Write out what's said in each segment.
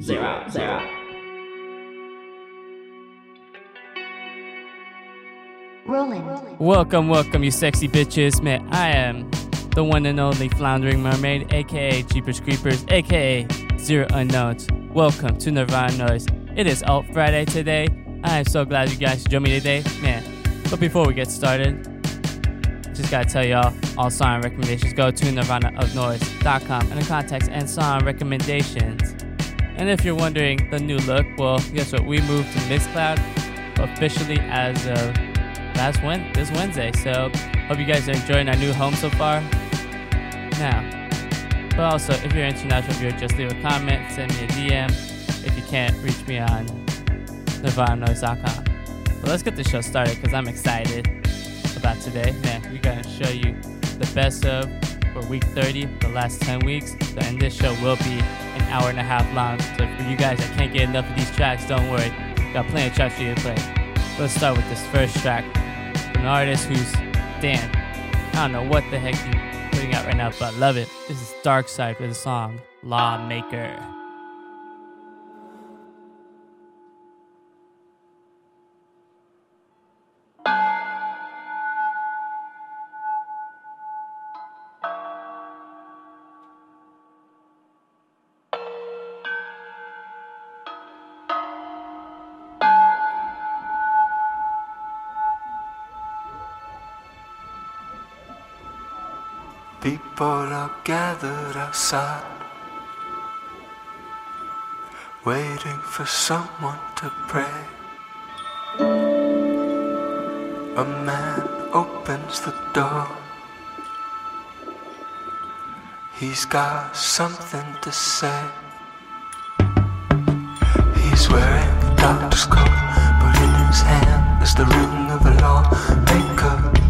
zero, zero. Rolling. Welcome, welcome, you sexy bitches. Man, I am the one and only Floundering Mermaid, aka Jeepers Creepers, aka Zero Unknowns. Welcome to Nirvana Noize. It is Alt Friday today. I am so glad you guys joined me today. Man, but before we get started, just gotta tell y'all all song recommendations go to nirvanaofnoize.com in the context and song recommendations. And if you're wondering the new look, well, guess what? We moved to Mixcloud officially as of last Wed this Wednesday. So hope you guys are enjoying our new home so far. Now, but also if you're international viewer, just leave a comment, send me a DM. If you can't, reach me on nirvananoise.com. But let's get the show started because I'm excited about today. Man, we're gonna show you the best of for week 30, the last 10 weeks. And this show will be an hour and a half long. So for you guys that can't get enough of these tracks, don't worry. Got plenty of tracks for you to play. Let's start with this first track from an artist who's, damn, I don't know what the heck he's putting out right now, but I love it. This is DARKSIDE with the song Lawmaker. People are gathered outside, waiting for someone to pray. A man opens the door. He's got something to say. He's wearing a doctor's coat, but in his hand is the ring of a lawmaker.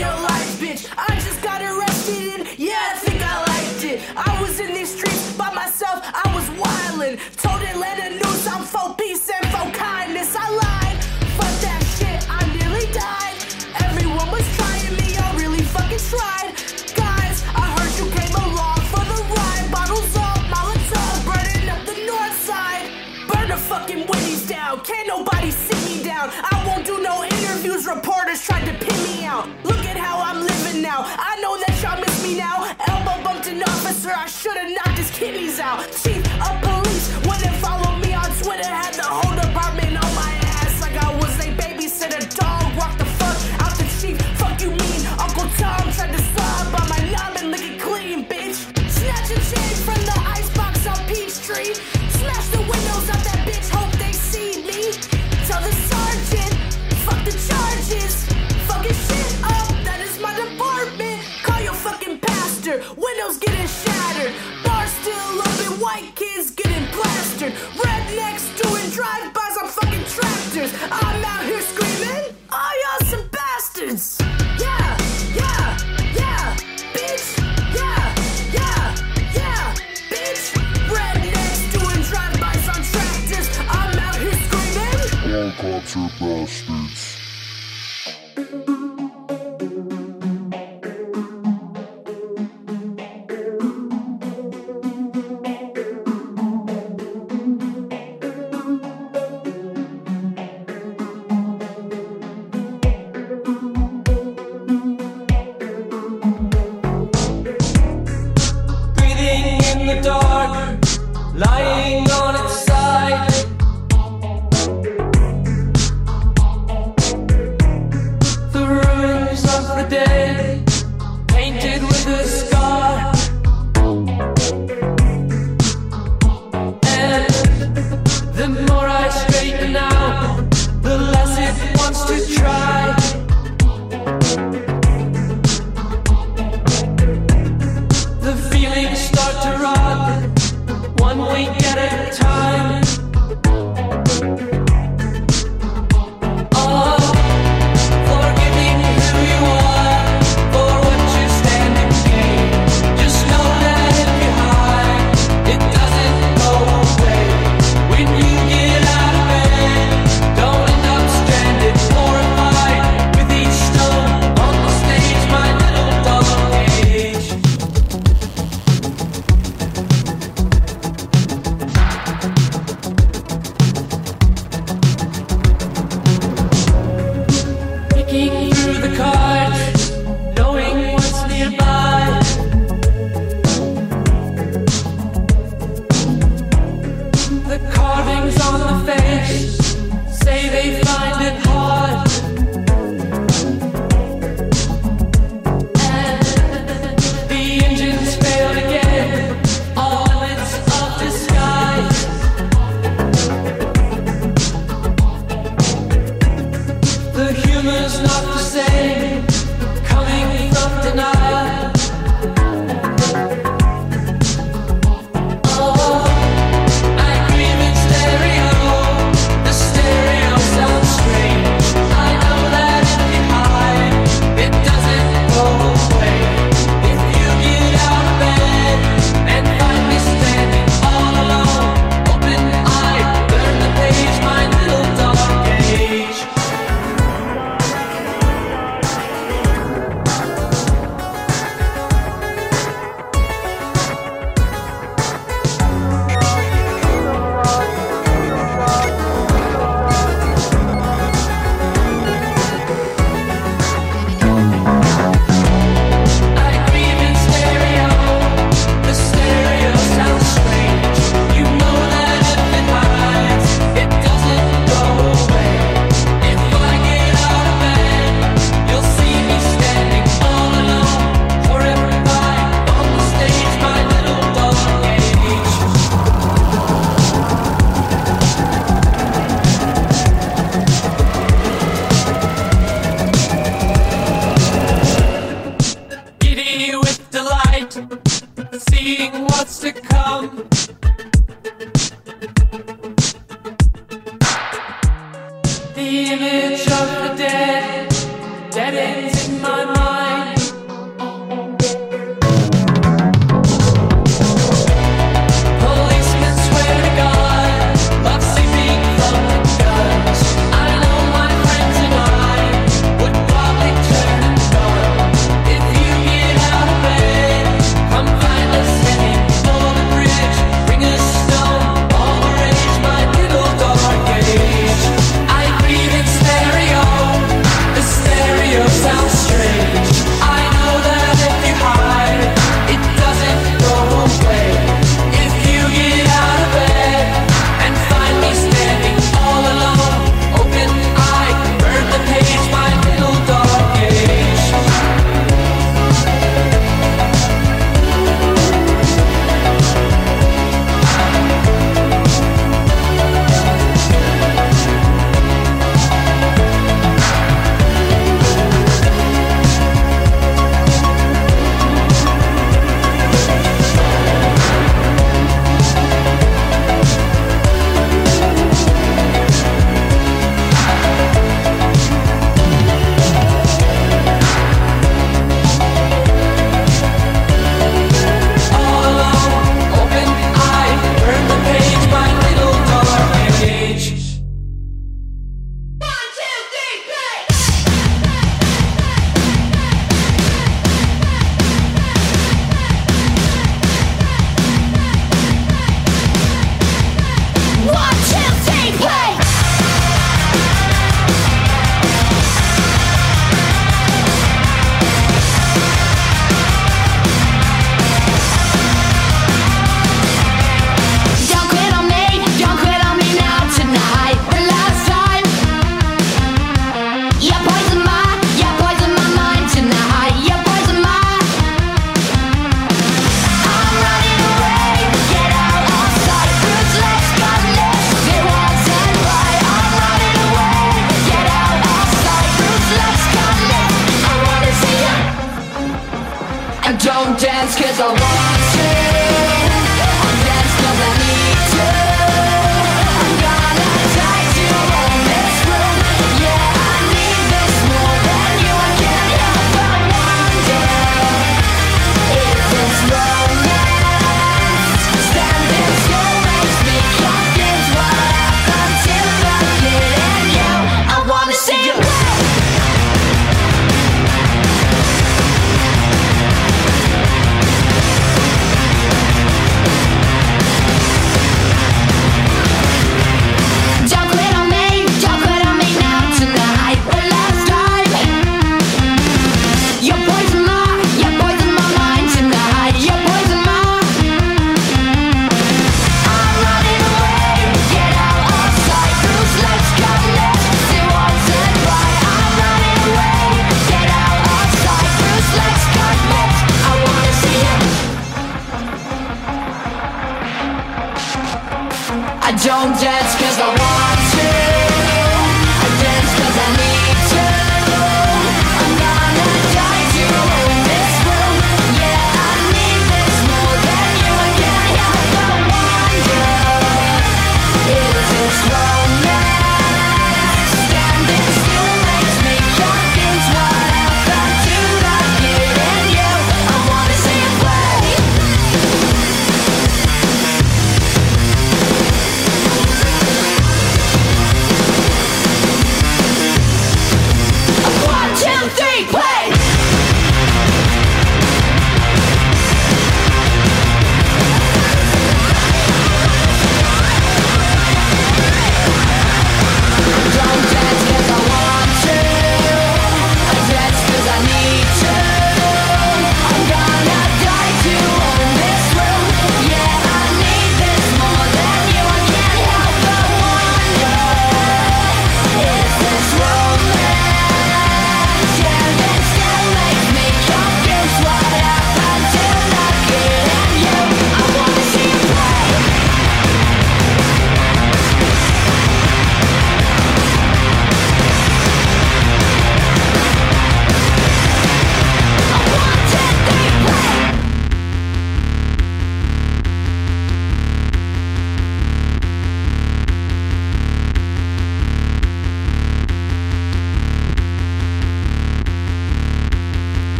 Your life, bitch. I just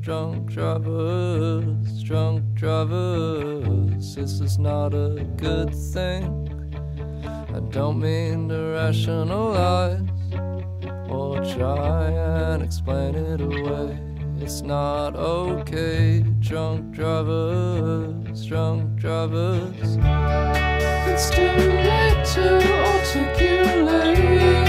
Drunk drivers, drunk drivers. This is not a good thing. I don't mean to rationalize or try and explain it away. It's not okay, drunk drivers, drunk drivers. It's too late to articulate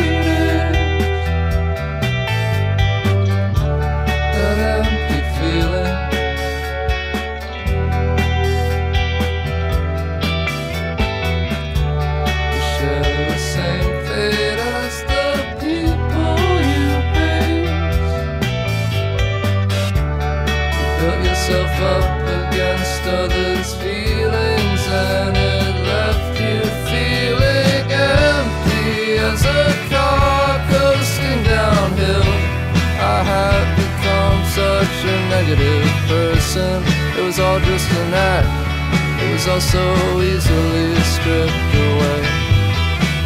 such a negative person. It was all just an act. It was all so easily stripped away.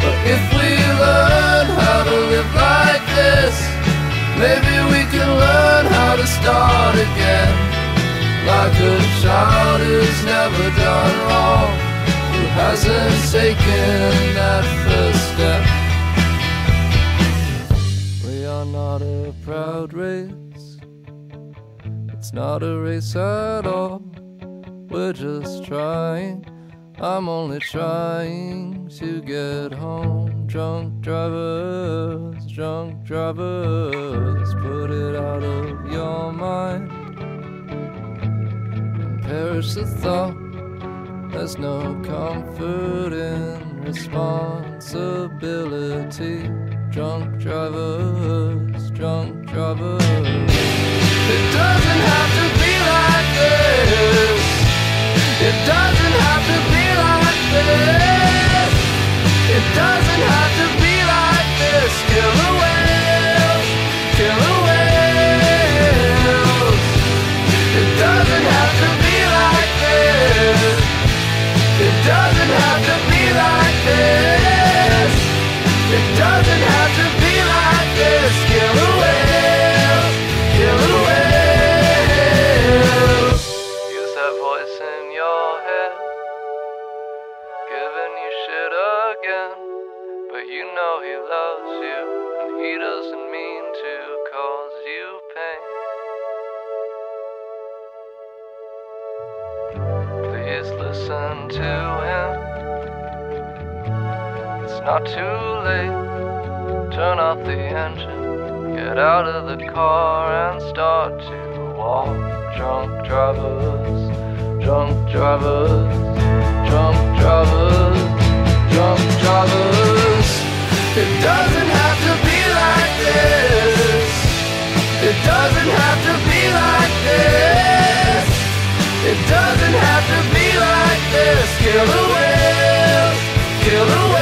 But if we learn how to live like this, maybe we can learn how to start again. Like a child who's never done wrong, who hasn't taken that first step. We are not a proud race, not a race at all. We're just trying. I'm only trying to get home. Drunk drivers, drunk drivers, put it out of your mind. And perish the thought. There's no comfort in responsibility. Drunk drivers, drunk drivers. It doesn't have to be like this. It doesn't But you know he loves you, and he doesn't mean to cause you pain. Please listen to him. It's not too late. Turn off the engine, get out of the car, and start to walk. Drunk drivers, drunk drivers, drunk drivers, drunk drivers. It doesn't have to be like this. It doesn't have to be like this. It doesn't have to be like this. Killer whales, killer whales.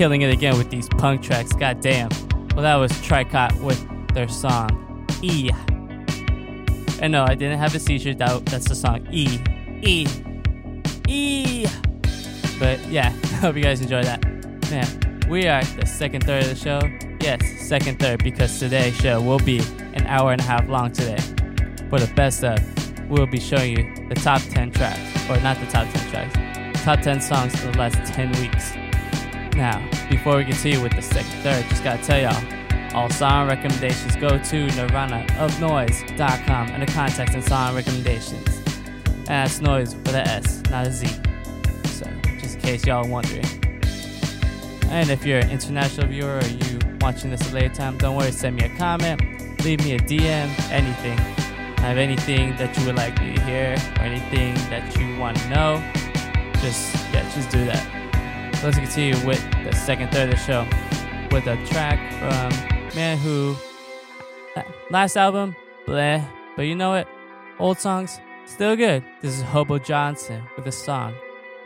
Killing it again with these punk tracks. God damn. Well, that was Tricot with their song E. And no, I didn't have a seizure. That, that's the song E. E. E. But yeah, hope you guys enjoy that. Man, we are the second third of the show. Yes, second third, because today's show will be an hour and a half long today. For the best of, we'll be showing you the top 10 tracks, or not the top 10 tracks, top 10 songs in the last 10 weeks. Now, before we continue with the second third, just gotta tell y'all, all song recommendations go to nirvanaofnoize.com and the context and song recommendations. And that's noise with a S, not a Z. So, just in case y'all wondering. And if you're an international viewer or you watching this at a later time, don't worry, send me a comment, leave me a DM, anything. I Have anything that you would like me to hear or anything that you want to know, just yeah, just do that. Let's continue with the second third of the show with a track from man who uh, last album, bleh, but you know what? Old songs, still good. This is Hobo Johnson with a song,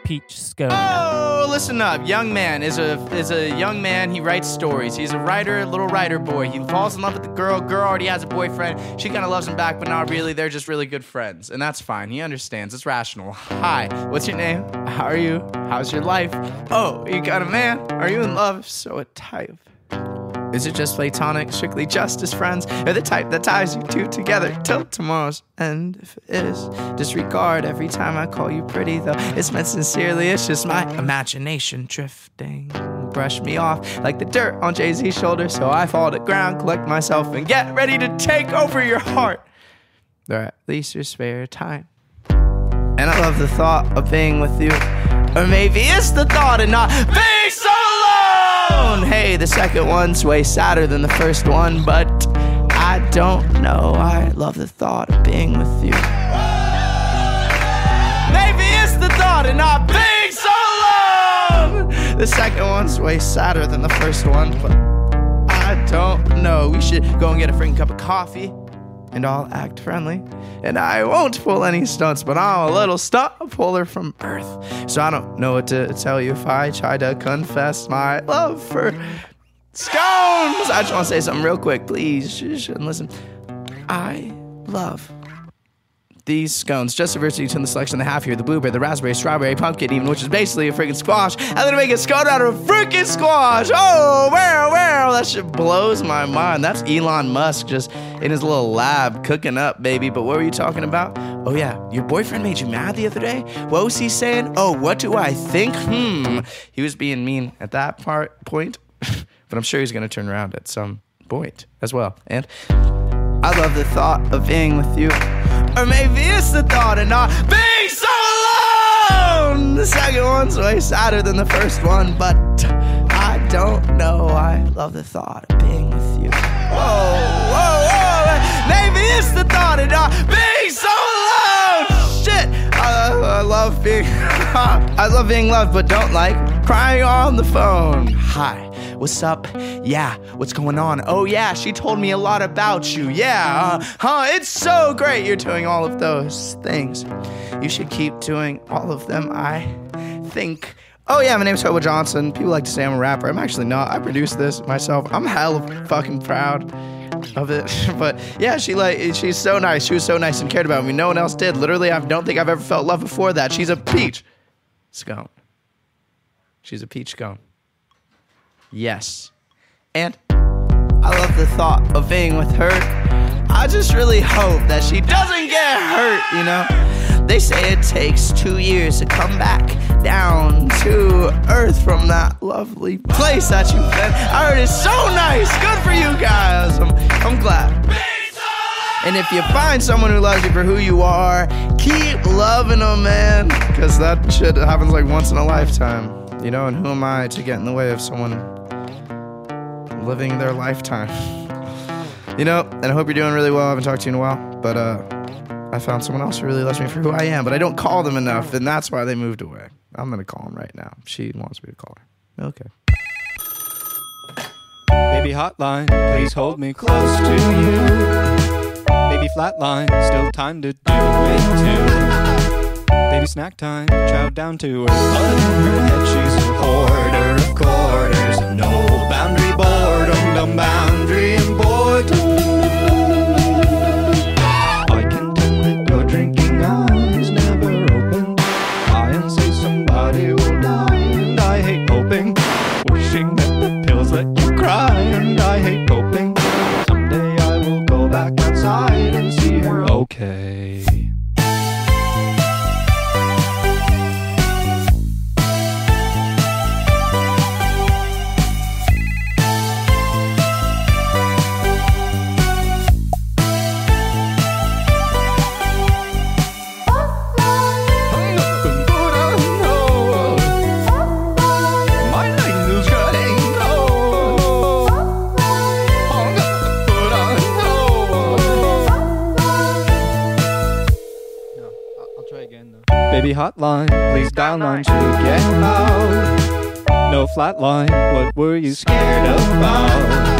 Peach Scone. Oh, listen up. Young man is a is a young man. He writes stories. He's a writer, little writer boy. He falls in love with the girl. Girl already has a boyfriend. She kind of loves him back, but not really. They're just really good friends, and that's fine. He understands. It's rational. Hi, what's your name? How are you? How's your life? Oh, you got a man? Are you in love? So a type? Is it just platonic, strictly just as friends? Or the type that ties you two together till tomorrow's end? If it is, disregard every time I call you pretty, though it's meant sincerely. It's just my imagination drifting. Brush me off like the dirt on Jay Z's shoulder, so I fall to ground, collect myself, and get ready to take over your heart. Or at least your spare time. And I love the thought of being with you. Or maybe it's the thought of not being so alone. Hey, the second one's way sadder than the first one, but I don't know. I love the thought of being with you. Maybe it's the thought of not being so alone. The second one's way sadder than the first one, but I don't know. We should go and get a freaking cup of coffee and I'll act friendly. And I won't pull any stunts, but I'm a little stunt puller from Earth. So I don't know what to tell you if I try to confess my love for scones. I just want to say something real quick, please. And listen. I love these scones. Just diversity to the selection they have here: the blueberry, the raspberry, strawberry, pumpkin, even which is basically a freaking squash. And then make a scone out of a freaking squash. Oh, wow, wow, that shit blows my mind. That's Elon Musk just in his little lab cooking up, baby. But what were you talking about? Oh yeah, your boyfriend made you mad the other day. What was he saying? Oh, what do I think? Hmm. He was being mean at that part point, but I'm sure he's gonna turn around at some point as well. And I love the thought of being with you. Or maybe it's the thought of not being so alone. The second one's way sadder than the first one, but I don't know. I love the thought of being with you. Whoa, whoa, whoa. Maybe it's the thought of not being so alone. Shit. I, I love being I love being loved, but don't like crying on the phone. Hi. What's up? Yeah, what's going on? Oh, yeah, she told me a lot about you. Yeah, uh, huh? It's so great you're doing all of those things. You should keep doing all of them, I think. Oh, yeah, my name's Hobo Johnson. People like to say I'm a rapper. I'm actually not. I produced this myself. I'm hella fucking proud of it. but yeah, she like she's so nice. She was so nice and cared about me. No one else did. Literally, I don't think I've ever felt love before that. She's a peach scone. She's a peach scone. Yes. And I love the thought of being with her. I just really hope that she doesn't get hurt, you know? They say it takes two years to come back down to earth from that lovely place that you've been. I heard it's so nice. Good for you guys. I'm, I'm glad. And if you find someone who loves you for who you are, keep loving them, man. Because that shit happens like once in a lifetime. You know, and who am I to get in the way of someone living their lifetime. you know, and I hope you're doing really well. I haven't talked to you in a while, but uh, I found someone else who really loves me for who I am, but I don't call them enough, and that's why they moved away. I'm going to call them right now. She wants me to call her. Okay. Baby hotline, please hold me close to you. Baby flatline, still time to do it too. Baby snack time, chow down to her. Under her head, she's a hoarder of quarters, no boundary Bound. hotline. Please dial 9 to get out. No flatline, what were you scared about?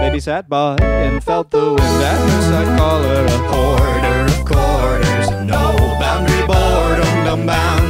Baby sat by and felt the wind at her side collar. A quarter of quarters, no boundary boredom, unbound.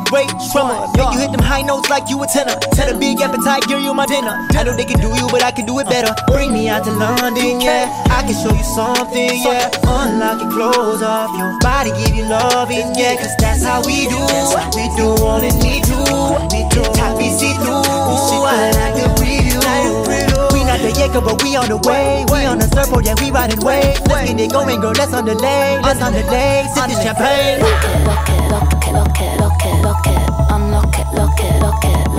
lightweight drummer. Make you hit them high notes like you a tenor. a big appetite, give you my dinner. I know they can do you, but I can do it better. Bring me out to London, yeah. I can show you something, yeah. Unlock your clothes off your body, give you loving, yeah. Cause that's how we do. We do all it need to. We do. Top me see through. Michael, but we on the way. We on the surfboard, yeah, we riding way. Let's get it going, girl, let's on the lay. Let's on the lay, sip this champagne. Lock it, lock it, lock it, lock it, lock it, lock it. Unlock it, lock it, lock it.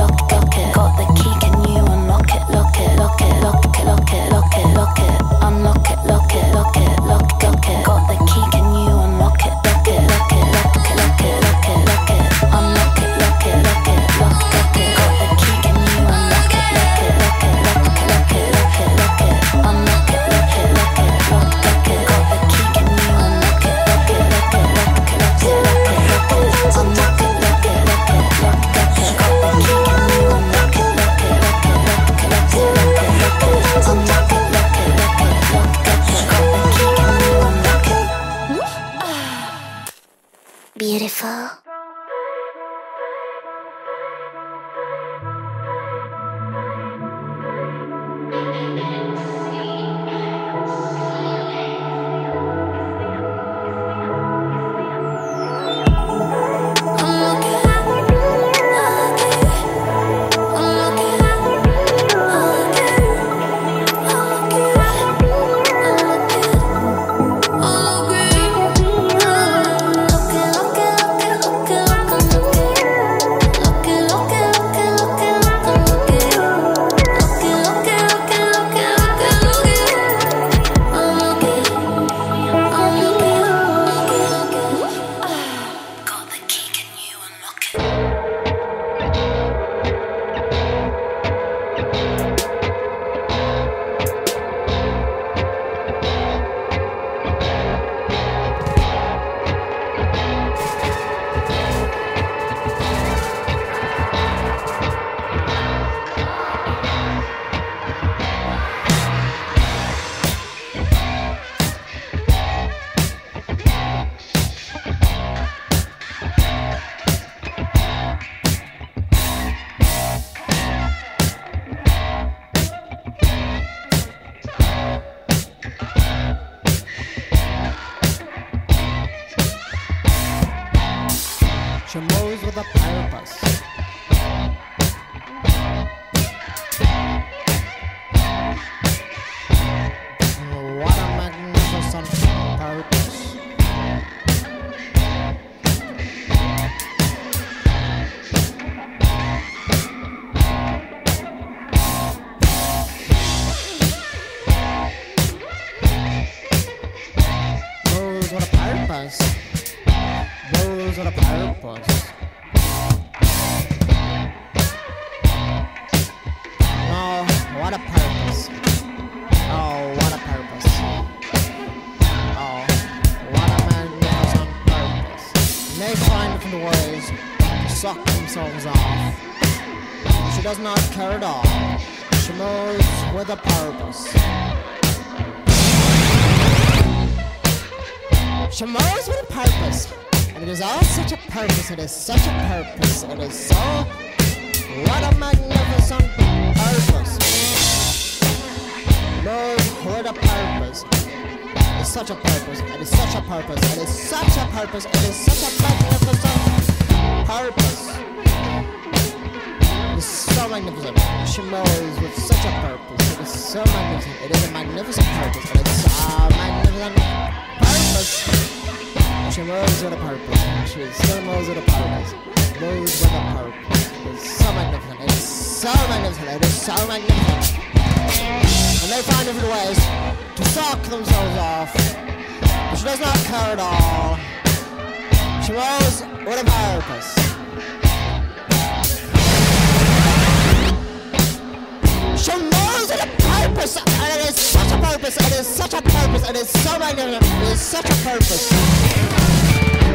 She with a platypus. It is such a purpose. It is so. What a magnificent purpose. Move with a purpose. It is such a purpose. It is such a purpose. It is such a purpose. It is such a magnificent purpose. It is so magnificent. She moves with such a purpose. It is so magnificent. It is a magnificent purpose. It is so magnificent purpose. She moves with a purpose. She still moves with a purpose. Moves with a purpose. It is so magnificent. It is so magnificent. It is so magnificent. And they find different ways to suck themselves off. But she does not care at all. She moves with a purpose. She moves with a purpose, and it is such a purpose, it is such a purpose, it is so magnificent, it is such a purpose.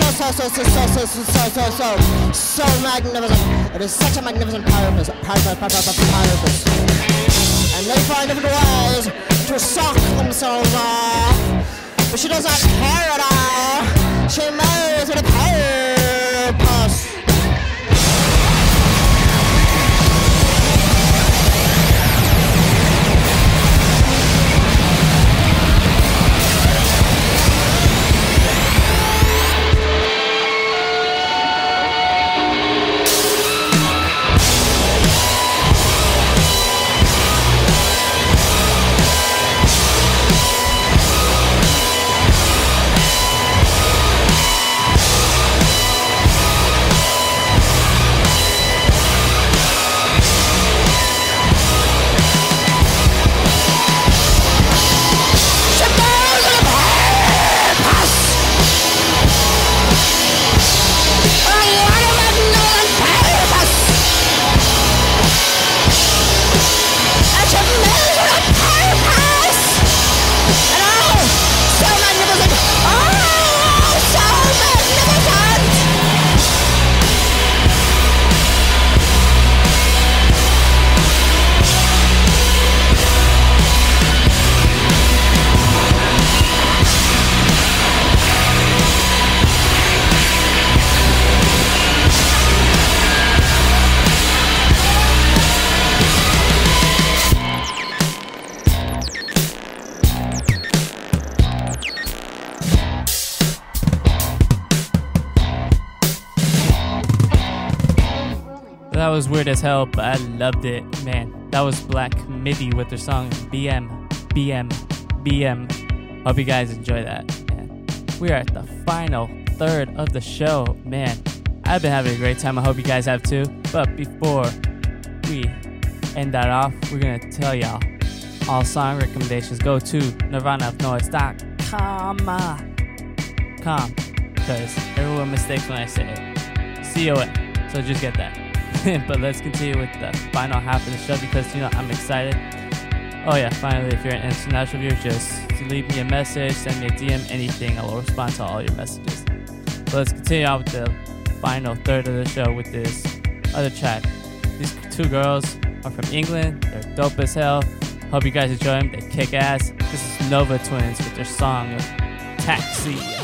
so... So so. So, so, so, so, so, so, so, so, magnificent. It is such a magnificent purpose, purpose, purpose, purpose. And they find different ways to suck themselves off. But she does not care at all. She moves with a purpose. Weird as hell, but I loved it, man. That was Black Midi with their song BM, BM, BM. Hope you guys enjoy that, man. We are at the final third of the show, man. I've been having a great time. I hope you guys have too. But before we end that off, we're gonna tell y'all all song recommendations go to nirvanaofnoize.com. Com, because everyone mistakes when I say it. C-O-M. So just get that. but let's continue with the final half of the show because you know I'm excited. Oh yeah, finally, if you're an international viewer, just leave me a message, send me a DM, anything. I will respond to all your messages. But let's continue on with the final third of the show with this other track. These two girls are from England. They're dope as hell. Hope you guys enjoy them. They kick ass. This is Nova Twins with their song Taxi.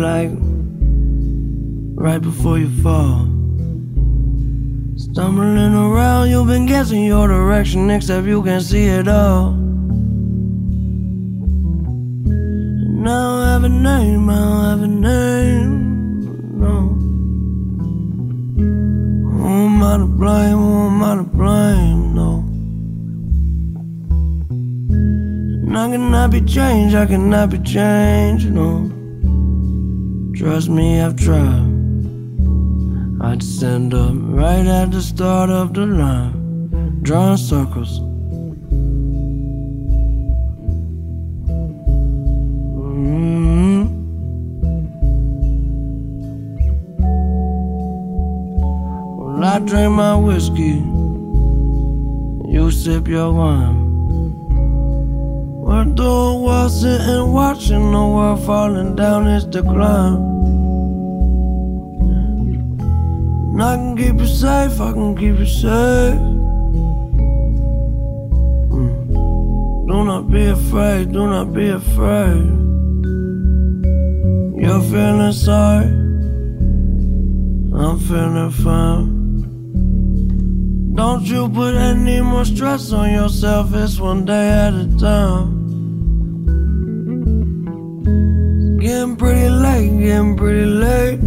Like right before you fall. Stumbling around, you've been guessing your direction, except you can see it all. And now I have a name, I don't have a name. No. Who am I to blame? Who am I to blame? No. And I cannot be changed, I cannot be changed, no. Trust me, I've tried. I'd stand up right at the start of the line, drawing circles. Mhm. Well, I drink my whiskey, you sip your wine. Doing well, sitting watching the world falling down its decline. And I can keep you safe, I can keep you safe. Mm. Do not be afraid, do not be afraid. You're feeling sorry, I'm feeling fine. Don't you put any more stress on yourself, it's one day at a time. Getting pretty late.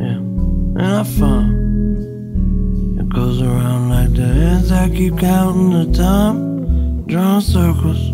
Yeah, and I found it goes around like the hands. I keep counting the time, drawing circles.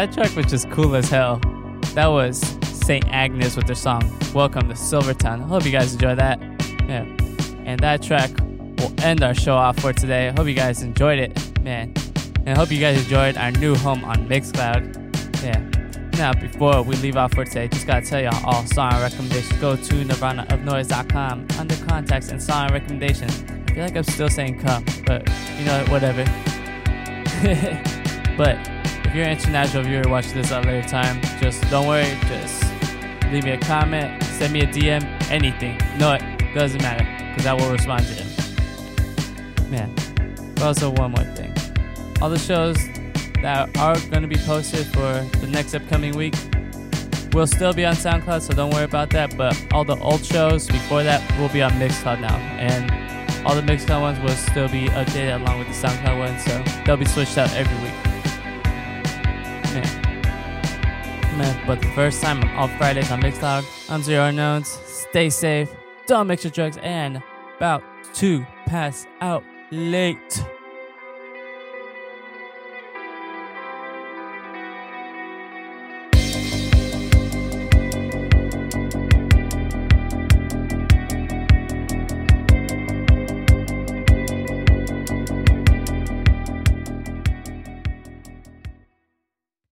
That track was just cool as hell. That was St. Agnes with their song Welcome to Silvertown. Hope you guys enjoyed that. Yeah. And that track will end our show off for today. Hope you guys enjoyed it, man. And I hope you guys enjoyed our new home on Mixcloud. Yeah. Now, before we leave off for today, just gotta tell y'all all song recommendations. Go to nirvanaofnoize.com under contacts and song recommendations. I feel like I'm still saying come, but you know, whatever. but if you're an international viewer watching this at a later time, just don't worry. Just leave me a comment, send me a DM, anything. No, it doesn't matter because I will respond to him. Man, but also one more thing. All the shows that are going to be posted for the next upcoming week will still be on SoundCloud, so don't worry about that. But all the old shows before that will be on Mixcloud now, and all the Mixcloud ones will still be updated along with the SoundCloud ones, so they'll be switched out every week. Man. But the first time on Fridays on Mixcloud, I'm Zero Unknowns. Stay safe, don't mix your drugs, and about to pass out late.